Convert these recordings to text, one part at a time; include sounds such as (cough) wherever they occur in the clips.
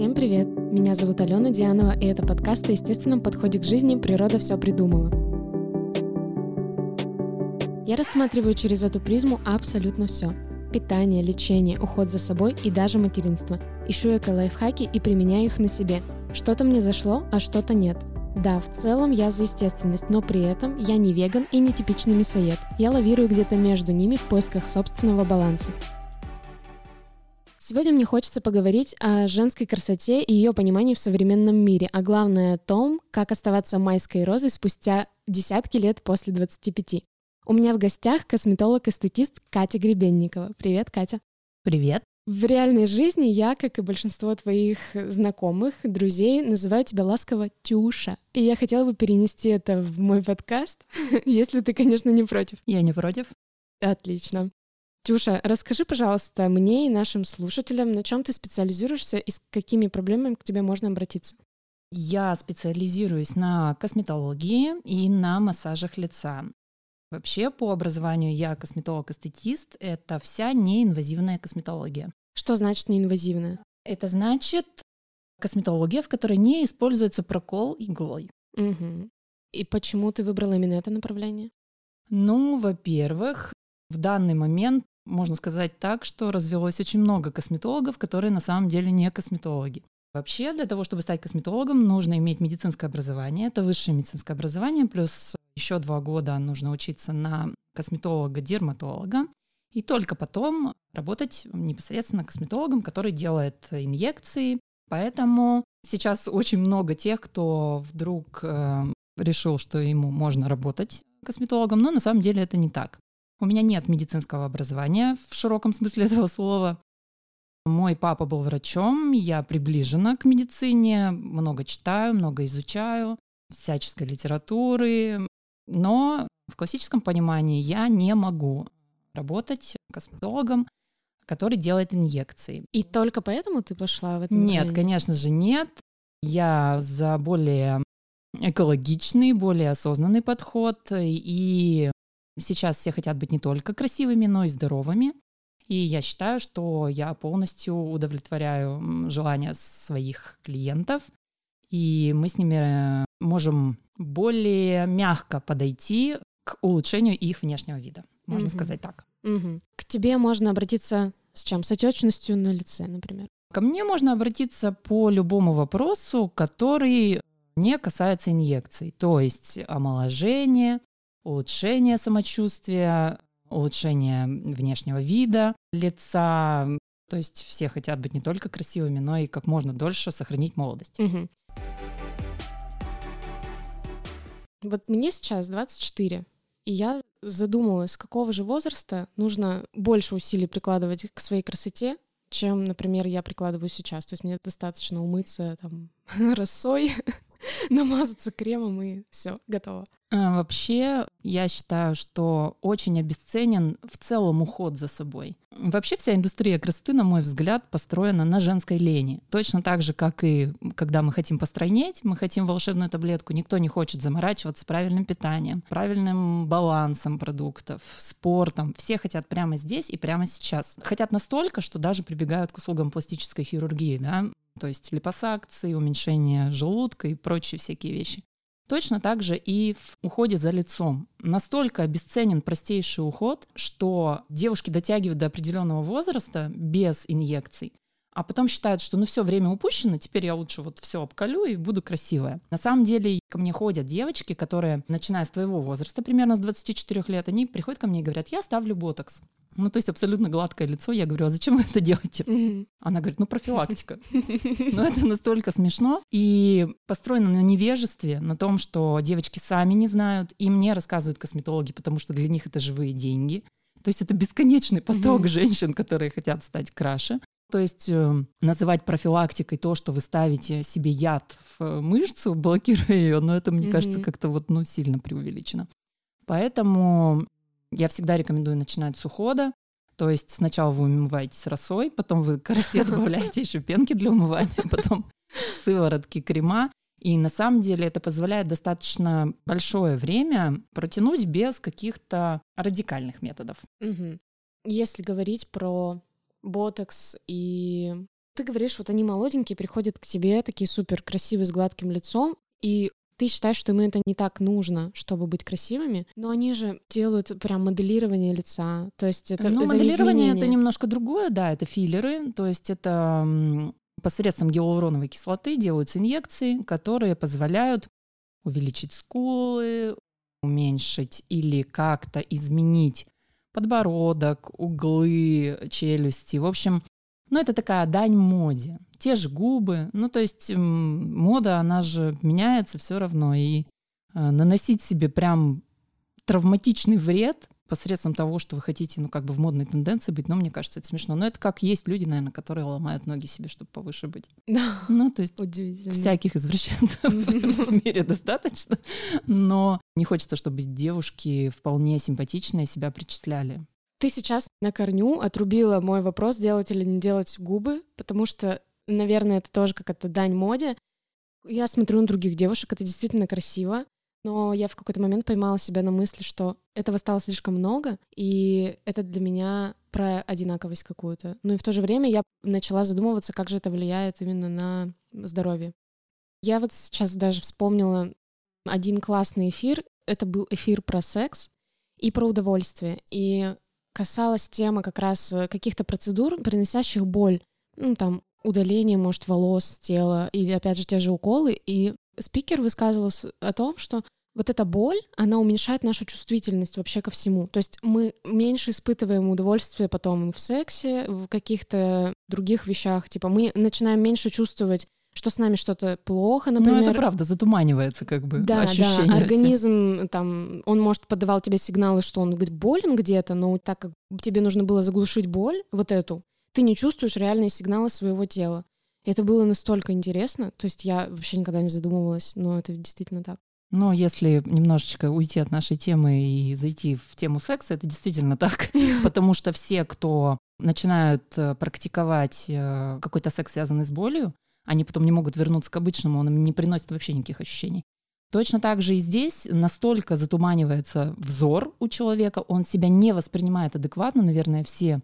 Всем привет! Меня зовут Алена Дианова, и это подкаст о естественном подходе к жизни «Природа все придумала». Я рассматриваю через эту призму абсолютно все. Питание, лечение, уход за собой и даже материнство. Ищу эко-лайфхаки и применяю их на себе. Что-то мне зашло, а что-то нет. Да, в целом я за естественность, но при этом я не веган и не типичный мясоед. Я лавирую где-то между ними в поисках собственного баланса. Сегодня мне хочется поговорить о женской красоте и ее понимании в современном мире, а главное о том, как оставаться майской розой спустя десятки лет после 25. У меня в гостях косметолог-эстетист Катя Гребенникова. Привет, Катя. Привет. В реальной жизни я, как и большинство твоих знакомых, друзей, называю тебя ласково Тюша. И я хотела бы перенести это в мой подкаст, (laughs) если ты, конечно, не против. Я не против. Отлично. Тюша, расскажи, пожалуйста, мне и нашим слушателям, на чем ты специализируешься и с какими проблемами к тебе можно обратиться? Я специализируюсь на косметологии и на массажах лица. Вообще, по образованию я косметолог-эстетист. Это вся неинвазивная косметология. Что значит неинвазивная? Это значит косметология, в которой не используется прокол иглой. Угу. И почему ты выбрала именно это направление? Ну, во-первых, в данный момент можно сказать так, что развелось очень много косметологов, которые на самом деле не косметологи. Вообще, для того, чтобы стать косметологом, нужно иметь медицинское образование. Это высшее медицинское образование, плюс еще два года нужно учиться на косметолога-дерматолога. И только потом работать непосредственно косметологом, который делает инъекции. Поэтому сейчас очень много тех, кто вдруг э, решил, что ему можно работать косметологом, но на самом деле это не так. У меня нет медицинского образования в широком смысле (laughs) этого слова. Мой папа был врачом, я приближена к медицине, много читаю, много изучаю, всяческой литературы, но в классическом понимании я не могу работать косметологом, который делает инъекции. И только поэтому ты пошла в это Нет, конечно же, нет. Я за более экологичный, более осознанный подход. И сейчас все хотят быть не только красивыми, но и здоровыми. И я считаю, что я полностью удовлетворяю желания своих клиентов, и мы с ними можем более мягко подойти к улучшению их внешнего вида, можно угу. сказать так. Угу. К тебе можно обратиться с чем? С отечностью на лице, например? Ко мне можно обратиться по любому вопросу, который не касается инъекций, то есть омоложение, улучшение самочувствия, улучшение внешнего вида лица. То есть все хотят быть не только красивыми, но и как можно дольше сохранить молодость. Угу. Вот мне сейчас 24, и я задумалась, с какого же возраста нужно больше усилий прикладывать к своей красоте, чем, например, я прикладываю сейчас. То есть мне достаточно умыться там (laughs) росой, (laughs) намазаться кремом и все, готово. А, вообще, я считаю, что очень обесценен в целом уход за собой. Вообще вся индустрия красоты, на мой взгляд, построена на женской лени. Точно так же, как и когда мы хотим постройнеть, мы хотим волшебную таблетку, никто не хочет заморачиваться правильным питанием, правильным балансом продуктов, спортом. Все хотят прямо здесь и прямо сейчас. Хотят настолько, что даже прибегают к услугам пластической хирургии, да, то есть липосакции, уменьшение желудка и прочие всякие вещи. Точно так же и в уходе за лицом. Настолько обесценен простейший уход, что девушки дотягивают до определенного возраста без инъекций, а потом считают, что ну все, время упущено, теперь я лучше вот все обколю и буду красивая. На самом деле ко мне ходят девочки, которые, начиная с твоего возраста, примерно с 24 лет, они приходят ко мне и говорят, я ставлю ботокс. Ну, то есть абсолютно гладкое лицо. Я говорю, а зачем вы это делаете? Mm-hmm. Она говорит, ну, профилактика. Но это настолько смешно. И построено на невежестве, на том, что девочки сами не знают, и мне рассказывают косметологи, потому что для них это живые деньги. То есть это бесконечный поток mm-hmm. женщин, которые хотят стать краше. То есть э, называть профилактикой то, что вы ставите себе яд в мышцу, (laughs) блокируя ее, но это, мне mm-hmm. кажется, как-то вот, ну, сильно преувеличено. Поэтому я всегда рекомендую начинать с ухода. То есть сначала вы умываетесь росой, потом вы к росе добавляете (laughs) еще пенки для умывания, потом сыворотки, крема. И на самом деле это позволяет достаточно большое время протянуть без каких-то радикальных методов. Если говорить про ботокс и ты говоришь, вот они молоденькие, приходят к тебе, такие супер красивые, с гладким лицом, и ты считаешь, что им это не так нужно, чтобы быть красивыми, но они же делают прям моделирование лица, то есть это Ну, это моделирование изменение. это немножко другое, да, это филлеры, то есть это посредством гиалуроновой кислоты делаются инъекции, которые позволяют увеличить скулы, уменьшить или как-то изменить подбородок, углы челюсти. В общем, ну это такая дань моде. Те же губы. Ну то есть мода, она же меняется все равно. И э, наносить себе прям травматичный вред посредством того, что вы хотите, ну, как бы в модной тенденции быть, но мне кажется, это смешно. Но это как есть люди, наверное, которые ломают ноги себе, чтобы повыше быть. Да, (laughs) Ну, то есть всяких извращенцев (laughs) в мире достаточно, но не хочется, чтобы девушки вполне симпатичные себя причисляли. Ты сейчас на корню отрубила мой вопрос, делать или не делать губы, потому что, наверное, это тоже какая-то дань моде. Я смотрю на других девушек, это действительно красиво, но я в какой-то момент поймала себя на мысли, что этого стало слишком много, и это для меня про одинаковость какую-то. Ну и в то же время я начала задумываться, как же это влияет именно на здоровье. Я вот сейчас даже вспомнила один классный эфир. Это был эфир про секс и про удовольствие. И касалась тема как раз э, каких-то процедур, приносящих боль. Ну, там, удаление, может, волос тела, или, опять же, те же уколы. И спикер высказывался о том, что вот эта боль, она уменьшает нашу чувствительность вообще ко всему. То есть мы меньше испытываем удовольствие потом в сексе, в каких-то других вещах. Типа мы начинаем меньше чувствовать, что с нами что-то плохо, например. Ну, это правда, затуманивается как бы Да, ощущение. да, организм там, он может подавал тебе сигналы, что он говорит, болен где-то, но так как тебе нужно было заглушить боль, вот эту, ты не чувствуешь реальные сигналы своего тела. Это было настолько интересно, то есть я вообще никогда не задумывалась, но это действительно так. Но если немножечко уйти от нашей темы и зайти в тему секса, это действительно так. (laughs) Потому что все, кто начинают э, практиковать э, какой-то секс, связанный с болью, они потом не могут вернуться к обычному, он им не приносит вообще никаких ощущений. Точно так же и здесь настолько затуманивается взор у человека, он себя не воспринимает адекватно, наверное, все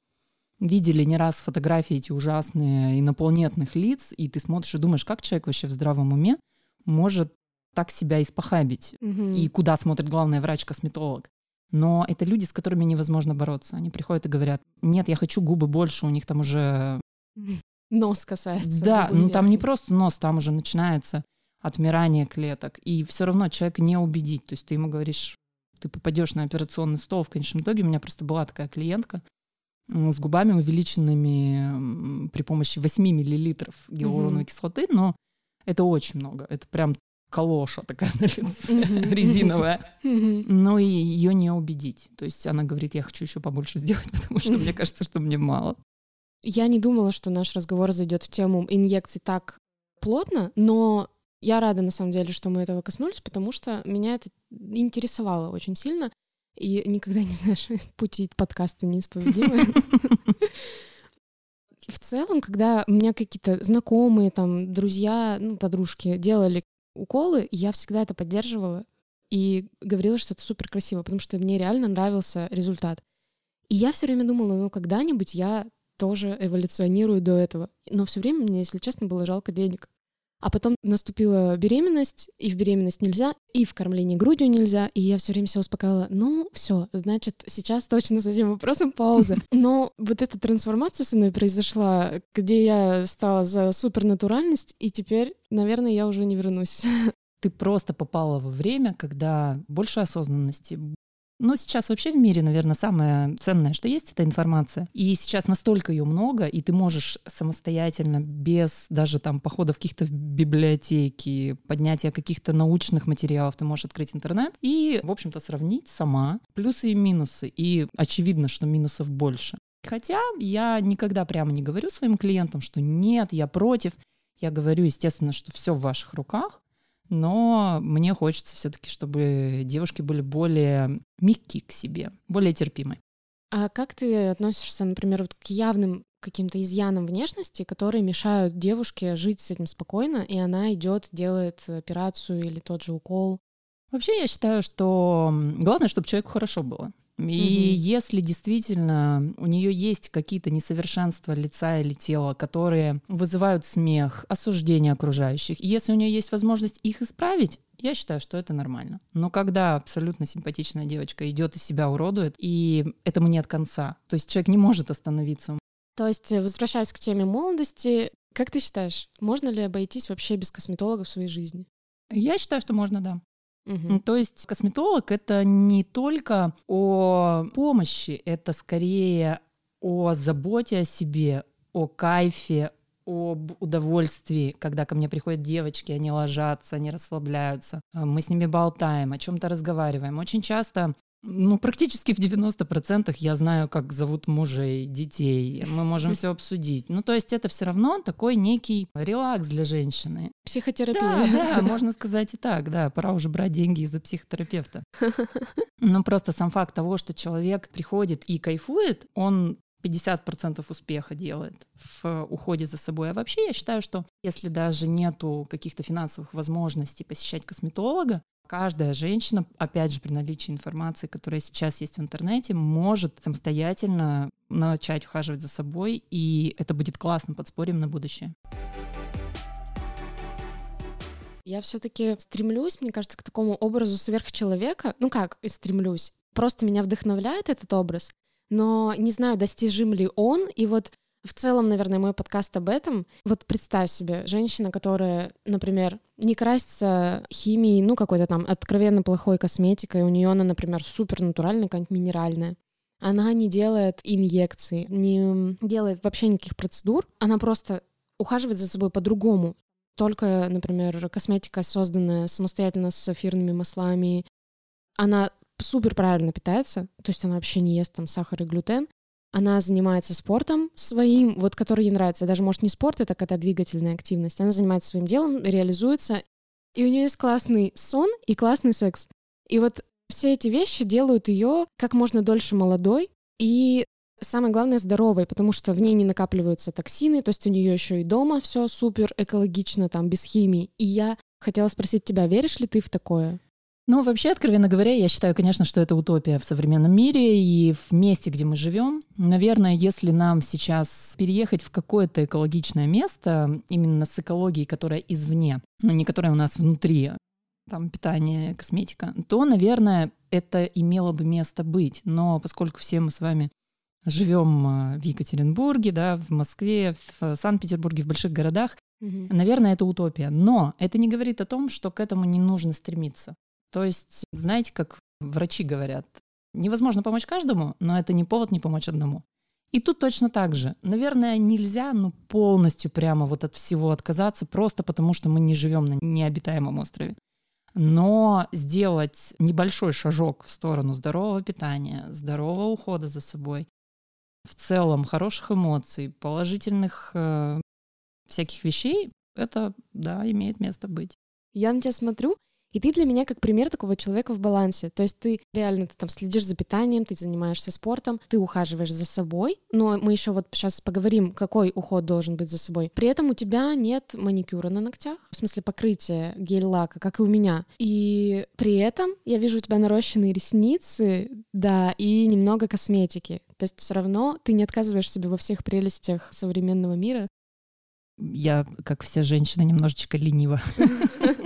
видели не раз фотографии эти ужасные инопланетных лиц, и ты смотришь и думаешь, как человек вообще в здравом уме может так себя испохабить, Мгм. и куда смотрит главный врач-косметолог. Но это люди, с которыми невозможно бороться. Они приходят и говорят, нет, я хочу губы больше, у них там уже... (laughs) Нос касается. Да, ну там не просто нос, там уже начинается отмирание клеток. И все равно человека не убедить. То есть ты ему говоришь, ты попадешь на операционный стол. В конечном итоге у меня просто была такая клиентка с губами увеличенными при помощи 8 миллилитров гиалуроновой Мгм. кислоты, но это очень много. Это прям калоша такая на лице, Мгм. резиновая. Мгм. Но и ее не убедить. То есть она говорит, я хочу еще побольше сделать, (laughs) потому что мне кажется, что мне мало. Я не думала, что наш разговор зайдет в тему инъекций так плотно, но я рада на самом деле, что мы этого коснулись, потому что меня это интересовало очень сильно. И никогда не знаешь, (laughs) пути подкаста неисповедимы. (laughs) В целом, когда у меня какие-то знакомые, там, друзья, ну, подружки делали уколы, я всегда это поддерживала и говорила, что это супер красиво, потому что мне реально нравился результат. И я все время думала, ну, когда-нибудь я тоже эволюционирую до этого. Но все время мне, если честно, было жалко денег. А потом наступила беременность, и в беременность нельзя, и в кормление грудью нельзя, и я все время себя успокаивала. Ну, все, значит, сейчас точно с этим вопросом пауза. (laughs) Но вот эта трансформация со мной произошла, где я стала за супернатуральность, и теперь, наверное, я уже не вернусь. Ты просто попала во время, когда больше осознанности. Ну, сейчас вообще в мире, наверное, самое ценное, что есть, это информация. И сейчас настолько ее много, и ты можешь самостоятельно, без даже там похода в каких-то библиотеки, поднятия каких-то научных материалов, ты можешь открыть интернет и, в общем-то, сравнить сама плюсы и минусы. И очевидно, что минусов больше. Хотя я никогда прямо не говорю своим клиентам, что нет, я против. Я говорю, естественно, что все в ваших руках, но мне хочется все-таки, чтобы девушки были более мягкие к себе, более терпимые. А как ты относишься, например, вот к явным каким-то изъянам внешности, которые мешают девушке жить с этим спокойно, и она идет, делает операцию или тот же укол? Вообще я считаю, что главное, чтобы человеку хорошо было. И угу. если действительно у нее есть какие-то несовершенства лица или тела, которые вызывают смех, осуждение окружающих, если у нее есть возможность их исправить, я считаю, что это нормально. Но когда абсолютно симпатичная девочка идет и себя уродует, и этому нет конца, то есть человек не может остановиться. То есть, э, возвращаясь к теме молодости, как ты считаешь, можно ли обойтись вообще без косметолога в своей жизни? Я считаю, что можно, да. Угу. То есть косметолог это не только о помощи, это скорее о заботе о себе, о кайфе, об удовольствии, когда ко мне приходят девочки, они ложатся, они расслабляются, мы с ними болтаем, о чем-то разговариваем. Очень часто ну, практически в 90% я знаю, как зовут мужей, детей. Мы можем все обсудить. Ну, то есть это все равно такой некий релакс для женщины. Психотерапия. Да, да, (laughs) можно сказать и так, да. Пора уже брать деньги из-за психотерапевта. (laughs) Ну, просто сам факт того, что человек приходит и кайфует, он 50% успеха делает в уходе за собой. А вообще я считаю, что если даже нету каких-то финансовых возможностей посещать косметолога, Каждая женщина, опять же, при наличии информации, которая сейчас есть в интернете, может самостоятельно начать ухаживать за собой, и это будет классным подспорьем на будущее. Я все-таки стремлюсь, мне кажется, к такому образу сверхчеловека. Ну как, стремлюсь. Просто меня вдохновляет этот образ, но не знаю, достижим ли он. И вот в целом, наверное, мой подкаст об этом. Вот представь себе, женщина, которая, например, не красится химией, ну, какой-то там откровенно плохой косметикой, у нее она, например, супер натуральная, какая-нибудь минеральная. Она не делает инъекции, не делает вообще никаких процедур, она просто ухаживает за собой по-другому. Только, например, косметика, созданная самостоятельно с эфирными маслами, она супер правильно питается, то есть она вообще не ест там сахар и глютен, она занимается спортом своим, вот который ей нравится. Даже, может, не спорт, это какая-то двигательная активность. Она занимается своим делом, реализуется, и у нее есть классный сон и классный секс. И вот все эти вещи делают ее как можно дольше молодой и самое главное здоровой, потому что в ней не накапливаются токсины, то есть у нее еще и дома все супер экологично, там без химии. И я хотела спросить тебя, веришь ли ты в такое? Ну, вообще, откровенно говоря, я считаю, конечно, что это утопия в современном мире и в месте, где мы живем. Наверное, если нам сейчас переехать в какое-то экологичное место, именно с экологией, которая извне, ну, не которая у нас внутри, там питание, косметика, то, наверное, это имело бы место быть. Но поскольку все мы с вами живем э, в Екатеринбурге, да, в Москве, в Санкт-Петербурге, в больших городах, угу. наверное, это утопия. Но это не говорит о том, что к этому не нужно стремиться. То есть, знаете, как врачи говорят, невозможно помочь каждому, но это не повод не помочь одному. И тут точно так же. Наверное, нельзя ну, полностью прямо вот от всего отказаться, просто потому что мы не живем на необитаемом острове. Но сделать небольшой шажок в сторону здорового питания, здорового ухода за собой, в целом хороших эмоций, положительных э, всяких вещей, это, да, имеет место быть. Я на тебя смотрю и ты для меня как пример такого человека в балансе. То есть ты реально ты там следишь за питанием, ты занимаешься спортом, ты ухаживаешь за собой. Но мы еще вот сейчас поговорим, какой уход должен быть за собой. При этом у тебя нет маникюра на ногтях, в смысле покрытия гель-лака, как и у меня. И при этом я вижу у тебя нарощенные ресницы, да, и немного косметики. То есть все равно ты не отказываешь себе во всех прелестях современного мира. Я, как все женщины, немножечко ленива. (laughs)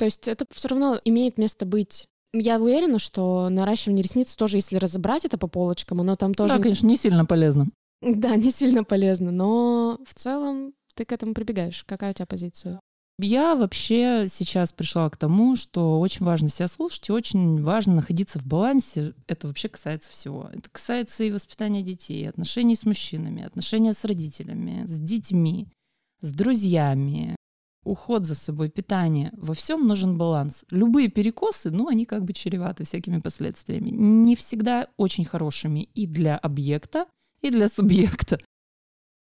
То есть это все равно имеет место быть. Я уверена, что наращивание ресниц тоже, если разобрать это по полочкам, оно там тоже... Да, конечно, не сильно полезно. Да, не сильно полезно, но в целом ты к этому прибегаешь. Какая у тебя позиция? Я вообще сейчас пришла к тому, что очень важно себя слушать и очень важно находиться в балансе. Это вообще касается всего. Это касается и воспитания детей, отношений с мужчинами, отношения с родителями, с детьми, с друзьями, уход за собой, питание, во всем нужен баланс. Любые перекосы, ну, они как бы чреваты всякими последствиями. Не всегда очень хорошими и для объекта, и для субъекта.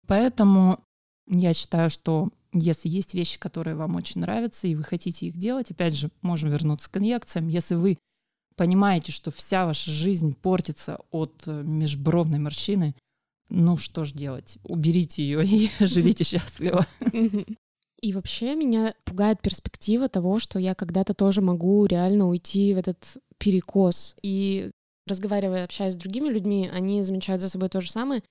Поэтому я считаю, что если есть вещи, которые вам очень нравятся, и вы хотите их делать, опять же, можем вернуться к инъекциям. Если вы понимаете, что вся ваша жизнь портится от э, межбровной морщины, ну что ж делать? Уберите ее и (laughs) живите счастливо. И вообще меня пугает перспектива того, что я когда-то тоже могу реально уйти в этот перекос. И разговаривая, общаясь с другими людьми, они замечают за собой то же самое.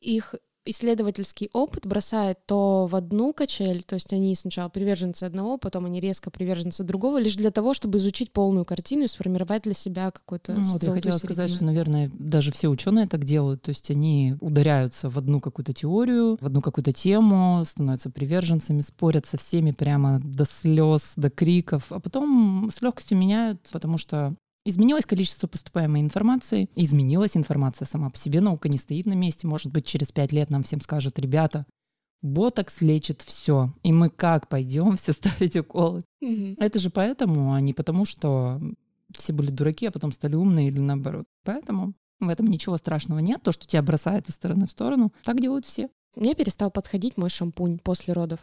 Их исследовательский опыт бросает то в одну качель, то есть они сначала приверженцы одного, потом они резко приверженцы другого, лишь для того, чтобы изучить полную картину и сформировать для себя какой-то ну, вот Я хотела середину. сказать, что, наверное, даже все ученые так делают, то есть они ударяются в одну какую-то теорию, в одну какую-то тему, становятся приверженцами, спорят со всеми прямо до слез, до криков, а потом с легкостью меняют, потому что Изменилось количество поступаемой информации, изменилась информация сама по себе, наука не стоит на месте. Может быть, через пять лет нам всем скажут, ребята, ботокс лечит все, и мы как пойдем все ставить уколы? Mm-hmm. Это же поэтому, а не потому, что все были дураки, а потом стали умные или наоборот. Поэтому в этом ничего страшного нет. То, что тебя бросает из стороны в сторону, так делают все. Мне перестал подходить мой шампунь после родов.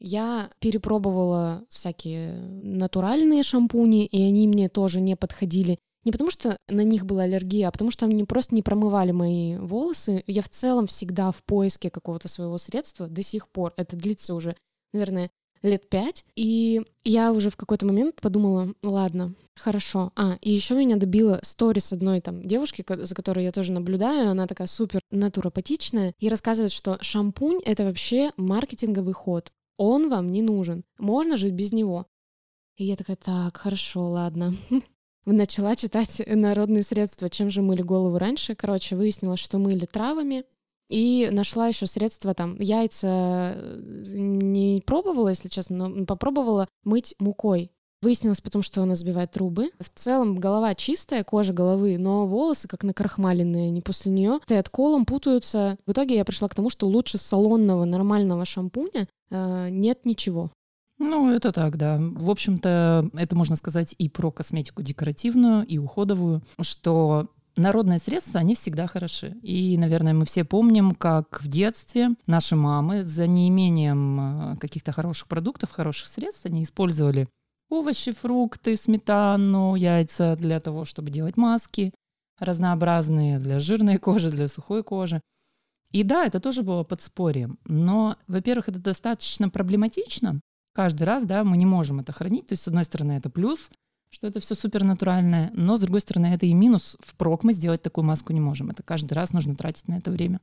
Я перепробовала всякие натуральные шампуни, и они мне тоже не подходили. Не потому что на них была аллергия, а потому что они просто не промывали мои волосы. Я в целом всегда в поиске какого-то своего средства до сих пор. Это длится уже, наверное, лет пять. И я уже в какой-то момент подумала, ладно, хорошо. А, и еще меня добила сторис одной там девушки, за которой я тоже наблюдаю. Она такая супер натуропатичная и рассказывает, что шампунь — это вообще маркетинговый ход. Он вам не нужен. Можно жить без него. И я такая, так, хорошо, ладно. (laughs) Начала читать народные средства, чем же мыли голову раньше. Короче, выяснилось, что мыли травами. И нашла еще средства там, яйца э, не пробовала, если честно, но попробовала мыть мукой. Выяснилось потом, что она сбивает трубы. В целом голова чистая, кожа головы, но волосы как накрахмаленные, они после нее стоят колом, путаются. В итоге я пришла к тому, что лучше салонного нормального шампуня э, нет ничего. Ну, это так, да. В общем-то, это можно сказать и про косметику декоративную, и уходовую, что народные средства, они всегда хороши. И, наверное, мы все помним, как в детстве наши мамы за неимением э, каких-то хороших продуктов, хороших средств, они использовали овощи, фрукты, сметану, яйца для того, чтобы делать маски разнообразные для жирной кожи, для сухой кожи. И да, это тоже было подспорьем. Но, во-первых, это достаточно проблематично. Каждый раз, да, мы не можем это хранить. То есть, с одной стороны, это плюс, что это все супернатуральное, но, с другой стороны, это и минус. Впрок мы сделать такую маску не можем. Это каждый раз нужно тратить на это время.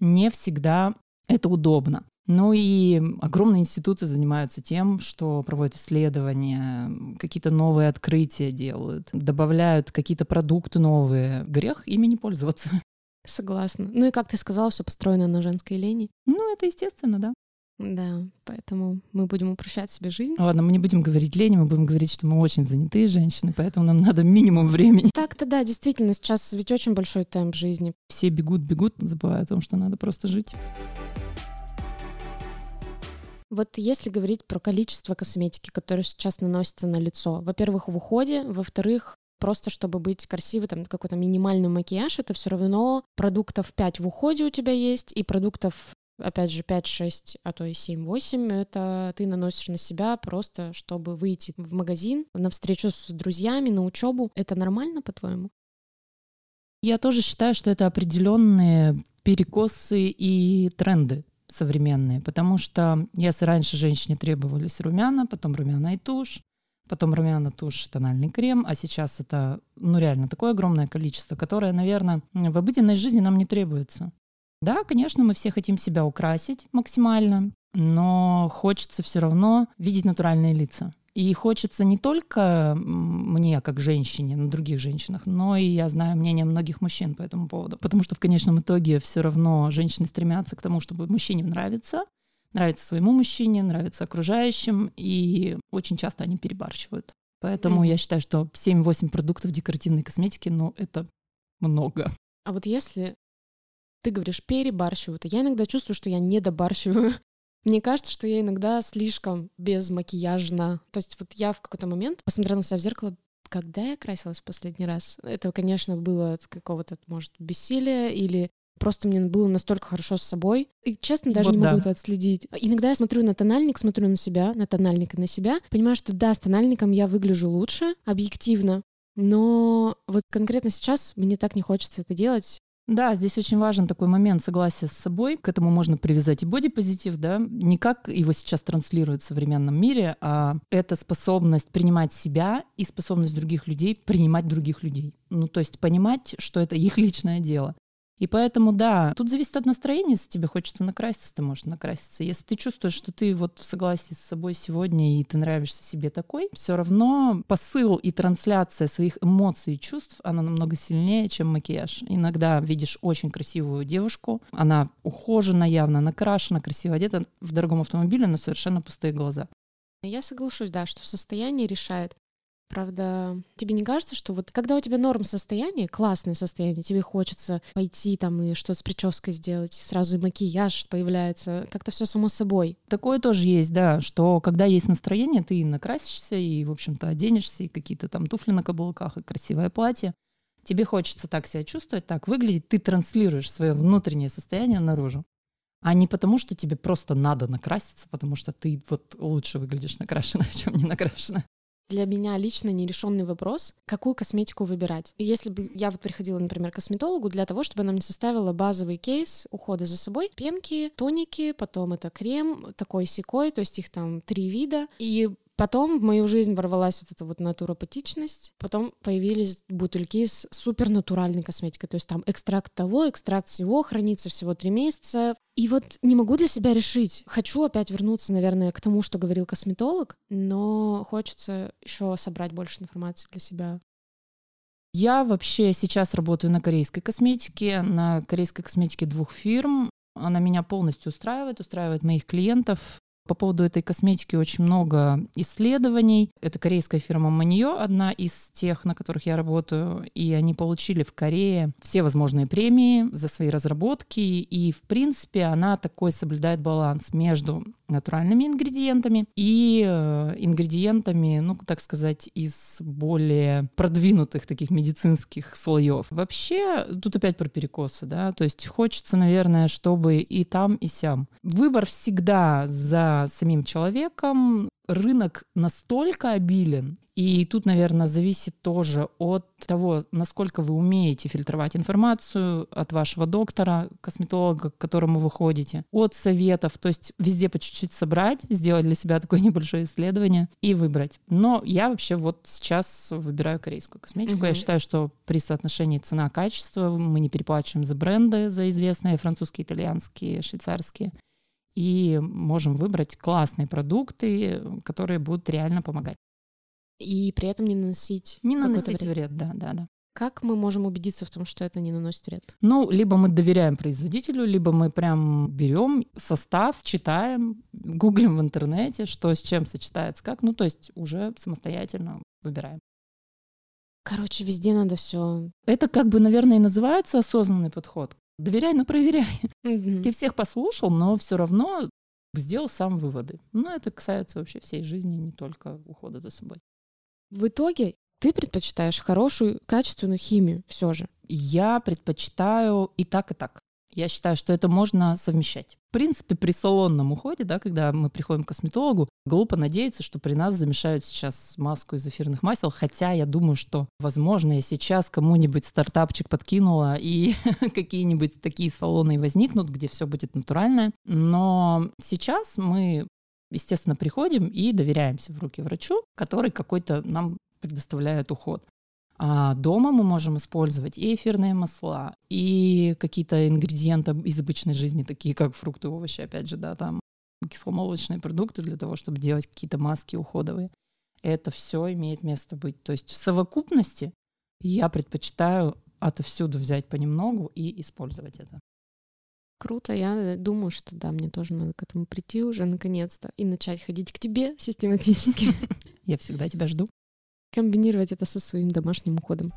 Не всегда это удобно. Ну и огромные институты занимаются тем, что проводят исследования, какие-то новые открытия делают, добавляют какие-то продукты новые. Грех ими не пользоваться. (laughs) Согласна. Ну и как ты сказала, все построено на женской лени. Ну, это естественно, да. Да, поэтому мы будем упрощать себе жизнь. Ладно, мы не будем говорить лень, мы будем говорить, что мы очень занятые женщины, поэтому нам надо минимум времени. Так-то да, действительно, сейчас ведь очень большой темп жизни. Все бегут, бегут, забывая о том, что надо просто жить. Вот если говорить про количество косметики, которое сейчас наносится на лицо, во-первых, в уходе, во-вторых, просто чтобы быть красивой, там какой-то минимальный макияж, это все равно продуктов 5 в уходе у тебя есть, и продуктов опять же, 5-6, а то и 7-8, это ты наносишь на себя просто, чтобы выйти в магазин, на встречу с друзьями, на учебу. Это нормально, по-твоему? Я тоже считаю, что это определенные перекосы и тренды современные, потому что если раньше женщине требовались румяна, потом румяна и тушь, потом румяна, тушь, тональный крем, а сейчас это, ну, реально такое огромное количество, которое, наверное, в обыденной жизни нам не требуется. Да, конечно, мы все хотим себя украсить максимально, но хочется все равно видеть натуральные лица. И хочется не только мне, как женщине, на других женщинах, но и я знаю мнение многих мужчин по этому поводу. Потому что в конечном итоге все равно женщины стремятся к тому, чтобы мужчине нравиться, нравится своему мужчине, нравится окружающим, и очень часто они перебарщивают. Поэтому mm-hmm. я считаю, что 7-8 продуктов декоративной косметики, ну, это много. А вот если ты говоришь перебарщивают, а я иногда чувствую, что я не добарщиваю. Мне кажется, что я иногда слишком безмакияжна. То есть вот я в какой-то момент посмотрела на себя в зеркало, когда я красилась в последний раз. Это, конечно, было от какого-то, может, бессилия или просто мне было настолько хорошо с собой. И, честно, даже вот не могу да. это отследить. Иногда я смотрю на тональник, смотрю на себя, на тональник и на себя, понимаю, что да, с тональником я выгляжу лучше, объективно, но вот конкретно сейчас мне так не хочется это делать. Да, здесь очень важен такой момент согласия с собой. К этому можно привязать и бодипозитив, да, не как его сейчас транслируют в современном мире, а это способность принимать себя и способность других людей принимать других людей. Ну, то есть понимать, что это их личное дело. И поэтому, да, тут зависит от настроения. Если тебе хочется накраситься, ты можешь накраситься. Если ты чувствуешь, что ты вот в согласии с собой сегодня и ты нравишься себе такой, все равно посыл и трансляция своих эмоций и чувств, она намного сильнее, чем макияж. Иногда видишь очень красивую девушку, она ухожена явно, накрашена, красиво одета в дорогом автомобиле, но совершенно пустые глаза. Я соглашусь, да, что состояние решает. Правда, тебе не кажется, что вот когда у тебя норм состояние, классное состояние, тебе хочется пойти там и что-то с прической сделать, и сразу и макияж появляется, как-то все само собой. Такое тоже есть, да, что когда есть настроение, ты накрасишься и, в общем-то, оденешься, и какие-то там туфли на каблуках, и красивое платье. Тебе хочется так себя чувствовать, так выглядеть, ты транслируешь свое внутреннее состояние наружу а не потому, что тебе просто надо накраситься, потому что ты вот лучше выглядишь накрашена, (laughs) чем не накрашена. Для меня лично нерешенный вопрос, какую косметику выбирать. Если бы я вот приходила, например, к косметологу для того, чтобы она мне составила базовый кейс ухода за собой, пенки, тоники, потом это крем, такой секой, то есть их там три вида, и Потом в мою жизнь ворвалась вот эта вот натуропатичность. Потом появились бутыльки с супернатуральной косметикой. То есть там экстракт того, экстракт всего, хранится всего три месяца. И вот не могу для себя решить. Хочу опять вернуться, наверное, к тому, что говорил косметолог, но хочется еще собрать больше информации для себя. Я вообще сейчас работаю на корейской косметике, на корейской косметике двух фирм. Она меня полностью устраивает, устраивает моих клиентов. По поводу этой косметики очень много исследований. Это корейская фирма Маньо, одна из тех, на которых я работаю, и они получили в Корее все возможные премии за свои разработки, и, в принципе, она такой соблюдает баланс между натуральными ингредиентами и э, ингредиентами, ну, так сказать, из более продвинутых таких медицинских слоев. Вообще, тут опять про перекосы, да, то есть хочется, наверное, чтобы и там, и сям. Выбор всегда за самим человеком, рынок настолько обилен, и тут, наверное, зависит тоже от того, насколько вы умеете фильтровать информацию от вашего доктора, косметолога, к которому вы ходите, от советов, то есть везде по чуть-чуть собрать, сделать для себя такое (laughs) небольшое исследование и выбрать. Но я вообще вот сейчас выбираю корейскую косметику. Угу. Я считаю, что при соотношении цена-качество мы не переплачиваем за бренды, за известные французские, итальянские, швейцарские и можем выбрать классные продукты, которые будут реально помогать. И при этом не наносить... Не наносить вред. вред, да, да, да. Как мы можем убедиться в том, что это не наносит вред? Ну, либо мы доверяем производителю, либо мы прям берем состав, читаем, гуглим в интернете, что с чем сочетается, как. Ну, то есть уже самостоятельно выбираем. Короче, везде надо все. Это как бы, наверное, и называется осознанный подход. Доверяй, но проверяй. (laughs) Угу. Ты всех послушал, но все равно сделал сам выводы. Ну, это касается вообще всей жизни, не только ухода за собой. В итоге ты предпочитаешь хорошую, качественную химию все же? Я предпочитаю и так, и так. Я считаю, что это можно совмещать. В принципе, при салонном уходе, да, когда мы приходим к косметологу, глупо надеяться, что при нас замешают сейчас маску из эфирных масел, хотя я думаю, что, возможно, я сейчас кому-нибудь стартапчик подкинула, и (laughs) какие-нибудь такие салоны возникнут, где все будет натуральное. Но сейчас мы естественно, приходим и доверяемся в руки врачу, который какой-то нам предоставляет уход. А дома мы можем использовать и эфирные масла, и какие-то ингредиенты из обычной жизни, такие как фрукты, овощи, опять же, да, там кисломолочные продукты для того, чтобы делать какие-то маски уходовые. Это все имеет место быть. То есть в совокупности я предпочитаю отовсюду взять понемногу и использовать это. Круто, я думаю, что да, мне тоже надо к этому прийти уже наконец-то и начать ходить к тебе систематически. (laughs) Я всегда тебя жду комбинировать это со своим домашним уходом.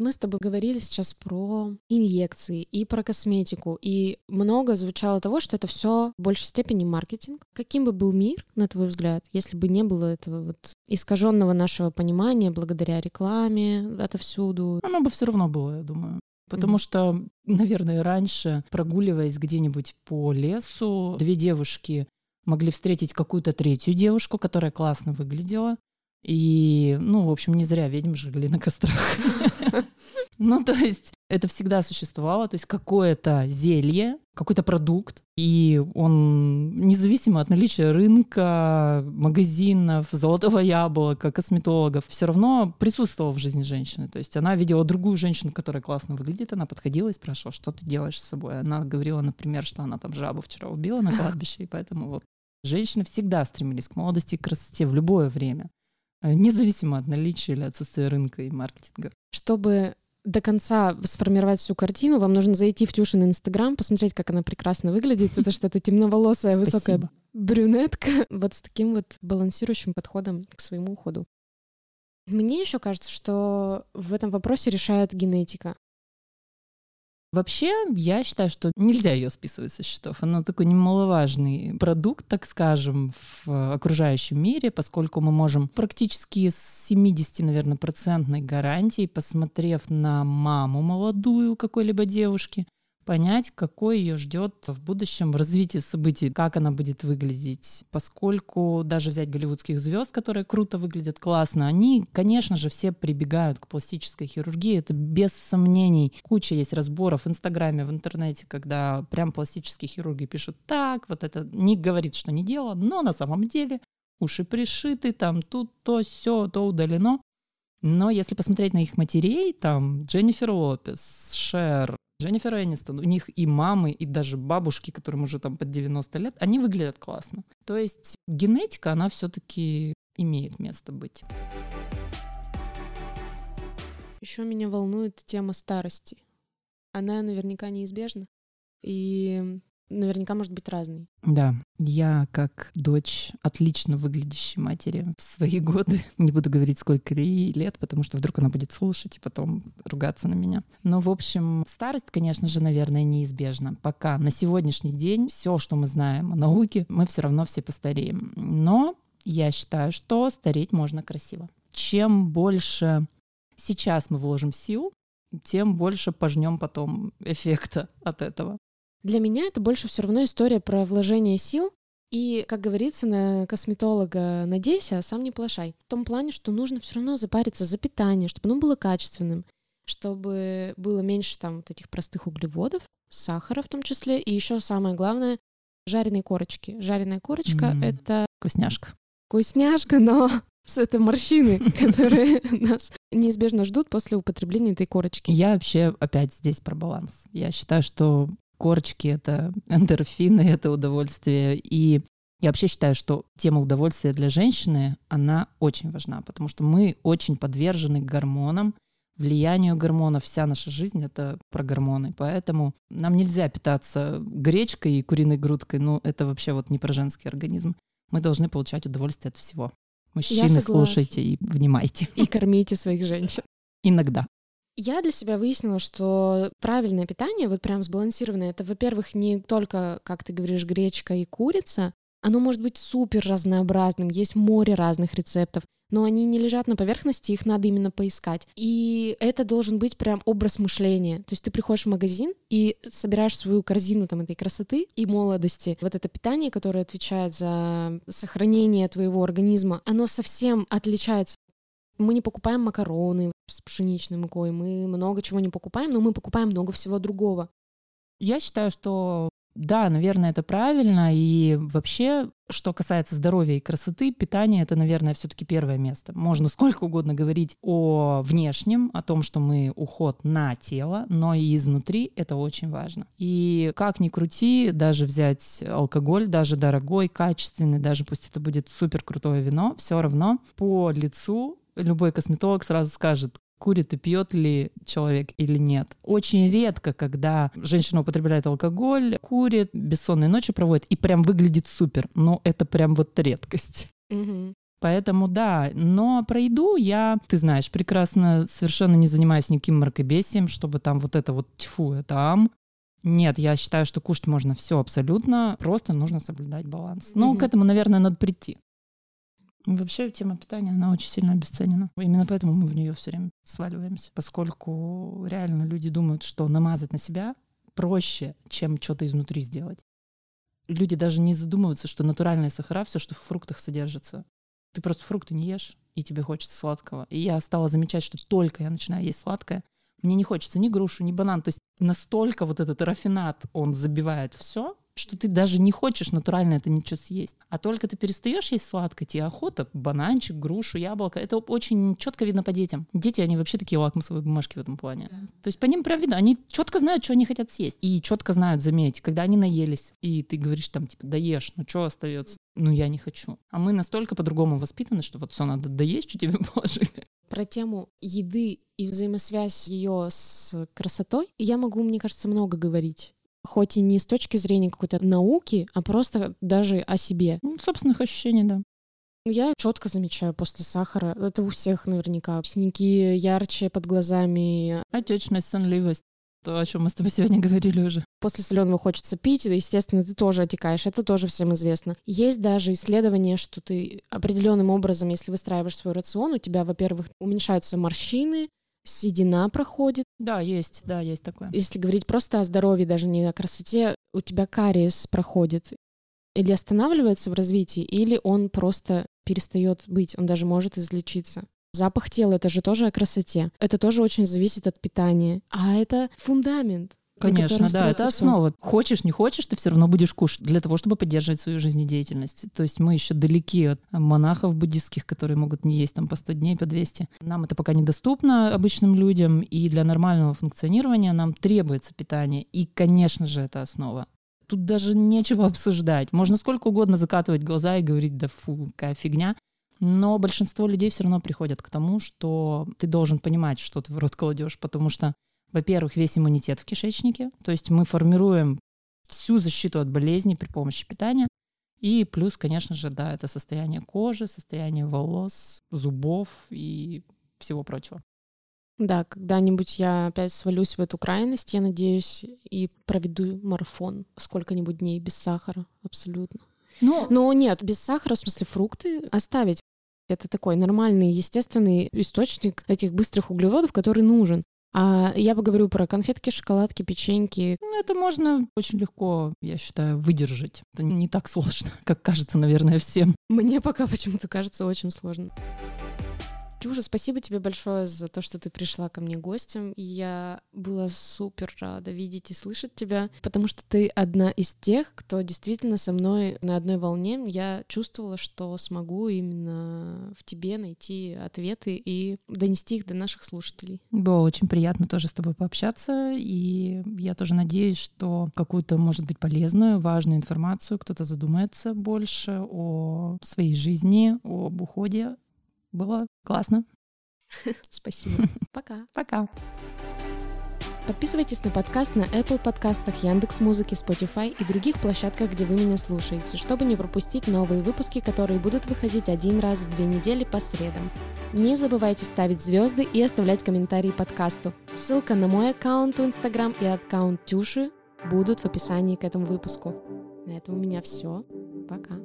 Мы с тобой говорили сейчас про инъекции и про косметику, и много звучало того, что это все в большей степени маркетинг. Каким бы был мир, на твой взгляд, если бы не было этого вот искаженного нашего понимания благодаря рекламе отовсюду? Оно бы все равно было, я думаю. Потому mm-hmm. что, наверное, раньше, прогуливаясь где-нибудь по лесу, две девушки могли встретить какую-то третью девушку, которая классно выглядела, И, ну, в общем, не зря ведьм жгли на кострах. (laughs) (laughs) Ну, то есть это всегда существовало, то есть какое-то зелье, какой-то продукт, и он независимо от наличия рынка, магазинов, золотого яблока, косметологов, все равно присутствовал в жизни женщины. То есть она видела другую женщину, которая классно выглядит, она подходила и спрашивала, что ты делаешь с собой. Она говорила, например, что она там жабу вчера убила на кладбище, и поэтому вот женщины всегда стремились к молодости и красоте в любое время независимо от наличия или отсутствия рынка и маркетинга. Чтобы до конца сформировать всю картину, вам нужно зайти в Тюшин Инстаграм, посмотреть, как она прекрасно выглядит. Это что-то темноволосая, высокая брюнетка. Вот с таким вот балансирующим подходом к своему уходу. Мне еще кажется, что в этом вопросе решает генетика. Вообще, я считаю, что нельзя ее списывать со счетов. Она такой немаловажный продукт, так скажем, в окружающем мире, поскольку мы можем практически с 70, наверное, процентной гарантией, посмотрев на маму молодую какой-либо девушки, понять, какой ее ждет в будущем развитие событий, как она будет выглядеть. Поскольку даже взять голливудских звезд, которые круто выглядят, классно, они, конечно же, все прибегают к пластической хирургии. Это без сомнений. Куча есть разборов в Инстаграме, в интернете, когда прям пластические хирурги пишут так, вот это не говорит, что не дело, но на самом деле уши пришиты, там тут то, все, то удалено. Но если посмотреть на их матерей, там Дженнифер Лопес, Шер, Дженнифер Энистон, у них и мамы, и даже бабушки, которым уже там под 90 лет, они выглядят классно. То есть генетика, она все-таки имеет место быть. Еще меня волнует тема старости. Она наверняка неизбежна. И наверняка может быть разный. Да, я как дочь отлично выглядящей матери в свои годы, (laughs) не буду говорить, сколько ей лет, потому что вдруг она будет слушать и потом ругаться на меня. Но, в общем, старость, конечно же, наверное, неизбежна. Пока на сегодняшний день все, что мы знаем о науке, мы все равно все постареем. Но я считаю, что стареть можно красиво. Чем больше сейчас мы вложим сил, тем больше пожнем потом эффекта от этого. Для меня это больше все равно история про вложение сил. И, как говорится, на косметолога надейся, а сам не плашай. В том плане, что нужно все равно запариться за питание, чтобы оно было качественным, чтобы было меньше там вот этих простых углеводов, сахара в том числе, и еще самое главное жареные корочки. Жареная корочка mm, это вкусняшка. Вкусняшка, но (laughs) с это морщины, (laughs) которые нас неизбежно ждут после употребления этой корочки. Я вообще опять здесь про баланс. Я считаю, что корочки — это (laughs) эндорфины, это удовольствие. И я вообще считаю, что тема удовольствия для женщины, она очень важна, потому что мы очень подвержены гормонам, влиянию гормонов. Вся наша жизнь — это про гормоны. Поэтому нам нельзя питаться гречкой и куриной грудкой. Ну, это вообще вот не про женский организм. Мы должны получать удовольствие от всего. Мужчины, слушайте и внимайте. И кормите своих женщин. Иногда. Я для себя выяснила, что правильное питание, вот прям сбалансированное, это, во-первых, не только, как ты говоришь, гречка и курица, оно может быть супер разнообразным, есть море разных рецептов, но они не лежат на поверхности, их надо именно поискать. И это должен быть прям образ мышления. То есть ты приходишь в магазин и собираешь свою корзину там этой красоты и молодости. Вот это питание, которое отвечает за сохранение твоего организма, оно совсем отличается мы не покупаем макароны с пшеничной мукой, мы много чего не покупаем, но мы покупаем много всего другого. Я считаю, что да, наверное, это правильно. И вообще, что касается здоровья и красоты, питание это, наверное, все-таки первое место. Можно (laughs) сколько угодно говорить о внешнем, о том, что мы уход на тело, но и изнутри это очень важно. И как ни крути, даже взять алкоголь, даже дорогой, качественный, даже пусть это будет супер крутое вино, все равно по лицу любой косметолог сразу скажет, курит и пьет ли человек или нет. Очень редко, когда женщина употребляет алкоголь, курит, бессонные ночи проводит и прям выглядит супер. Но это прям вот редкость. Угу. Поэтому да, но про еду я, ты знаешь, прекрасно совершенно не занимаюсь никаким мракобесием, чтобы там вот это вот тьфу, это ам. Нет, я считаю, что кушать можно все абсолютно, просто нужно соблюдать баланс. Но mm к этому, наверное, надо прийти. Вообще тема питания, она очень сильно обесценена. Именно поэтому мы в нее все время сваливаемся, поскольку реально люди думают, что намазать на себя проще, чем что-то изнутри сделать. Люди даже не задумываются, что натуральные сахара, все, что в фруктах содержится, Ты просто фрукты не ешь, и тебе хочется сладкого. И я стала замечать, что только я начинаю есть сладкое, мне не хочется ни грушу, ни банан. То есть настолько вот этот рафинат, он забивает все, что ты даже не хочешь натурально это ничего съесть. А только ты перестаешь есть сладкое, тебе охота, бананчик, грушу, яблоко. Это очень четко видно по детям. Дети, они вообще такие лакмусовые бумажки в этом плане. Да. То есть по ним прям видно, они четко знают, что они хотят съесть. И четко знают, заметь, когда они наелись, и ты говоришь там, типа, доешь, ну что остается? Ну я не хочу. А мы настолько по-другому воспитаны, что вот все надо доесть, что тебе (laughs) положили. Про тему еды и взаимосвязь ее с красотой я могу, мне кажется, много говорить хоть и не с точки зрения какой-то науки, а просто даже о себе. Ну, собственных ощущений, да. Я четко замечаю после сахара, это у всех наверняка, синяки ярче под глазами. Отечность, сонливость. То, о чем мы с тобой сегодня говорили уже. После соленого хочется пить, естественно, ты тоже отекаешь, это тоже всем известно. Есть даже исследование, что ты определенным образом, если выстраиваешь свой рацион, у тебя, во-первых, уменьшаются морщины, седина проходит. Да, есть, да, есть такое. Если говорить просто о здоровье, даже не о красоте, у тебя кариес проходит. Или останавливается в развитии, или он просто перестает быть, он даже может излечиться. Запах тела — это же тоже о красоте. Это тоже очень зависит от питания. А это фундамент. Конечно, да, это основа. Все. Хочешь, не хочешь, ты все равно будешь кушать для того, чтобы поддерживать свою жизнедеятельность. То есть мы еще далеки от монахов буддистских, которые могут не есть там по 100 дней, по 200. Нам это пока недоступно обычным людям, и для нормального функционирования нам требуется питание. И, конечно же, это основа. Тут даже нечего обсуждать. Можно сколько угодно закатывать глаза и говорить, да фу, какая фигня. Но большинство людей все равно приходят к тому, что ты должен понимать, что ты в рот кладешь, потому что во-первых, весь иммунитет в кишечнике, то есть мы формируем всю защиту от болезней при помощи питания. И плюс, конечно же, да, это состояние кожи, состояние волос, зубов и всего прочего. Да, когда-нибудь я опять свалюсь в эту крайность, я надеюсь, и проведу марафон сколько-нибудь дней без сахара, абсолютно. Но... Но нет, без сахара, в смысле фрукты оставить. Это такой нормальный, естественный источник этих быстрых углеводов, который нужен. А я поговорю про конфетки, шоколадки, печеньки. Ну, это можно очень легко, я считаю, выдержать. Это не так сложно, (laughs) как кажется, наверное, всем. Мне пока почему-то кажется очень сложно. Ксюша, спасибо тебе большое за то, что ты пришла ко мне гостем. Я была супер рада видеть и слышать тебя, потому что ты одна из тех, кто действительно со мной на одной волне. Я чувствовала, что смогу именно в тебе найти ответы и донести их до наших слушателей. Было очень приятно тоже с тобой пообщаться, и я тоже надеюсь, что какую-то, может быть, полезную, важную информацию кто-то задумается больше о своей жизни, об уходе было классно. (laughs) Спасибо. (laughs) Пока. Пока. Подписывайтесь на подкаст на Apple подкастах, Яндекс Музыки, Spotify и других площадках, где вы меня слушаете, чтобы не пропустить новые выпуски, которые будут выходить один раз в две недели по средам. Не забывайте ставить звезды и оставлять комментарии подкасту. Ссылка на мой аккаунт в Instagram и аккаунт Тюши будут в описании к этому выпуску. На этом у меня все. Пока.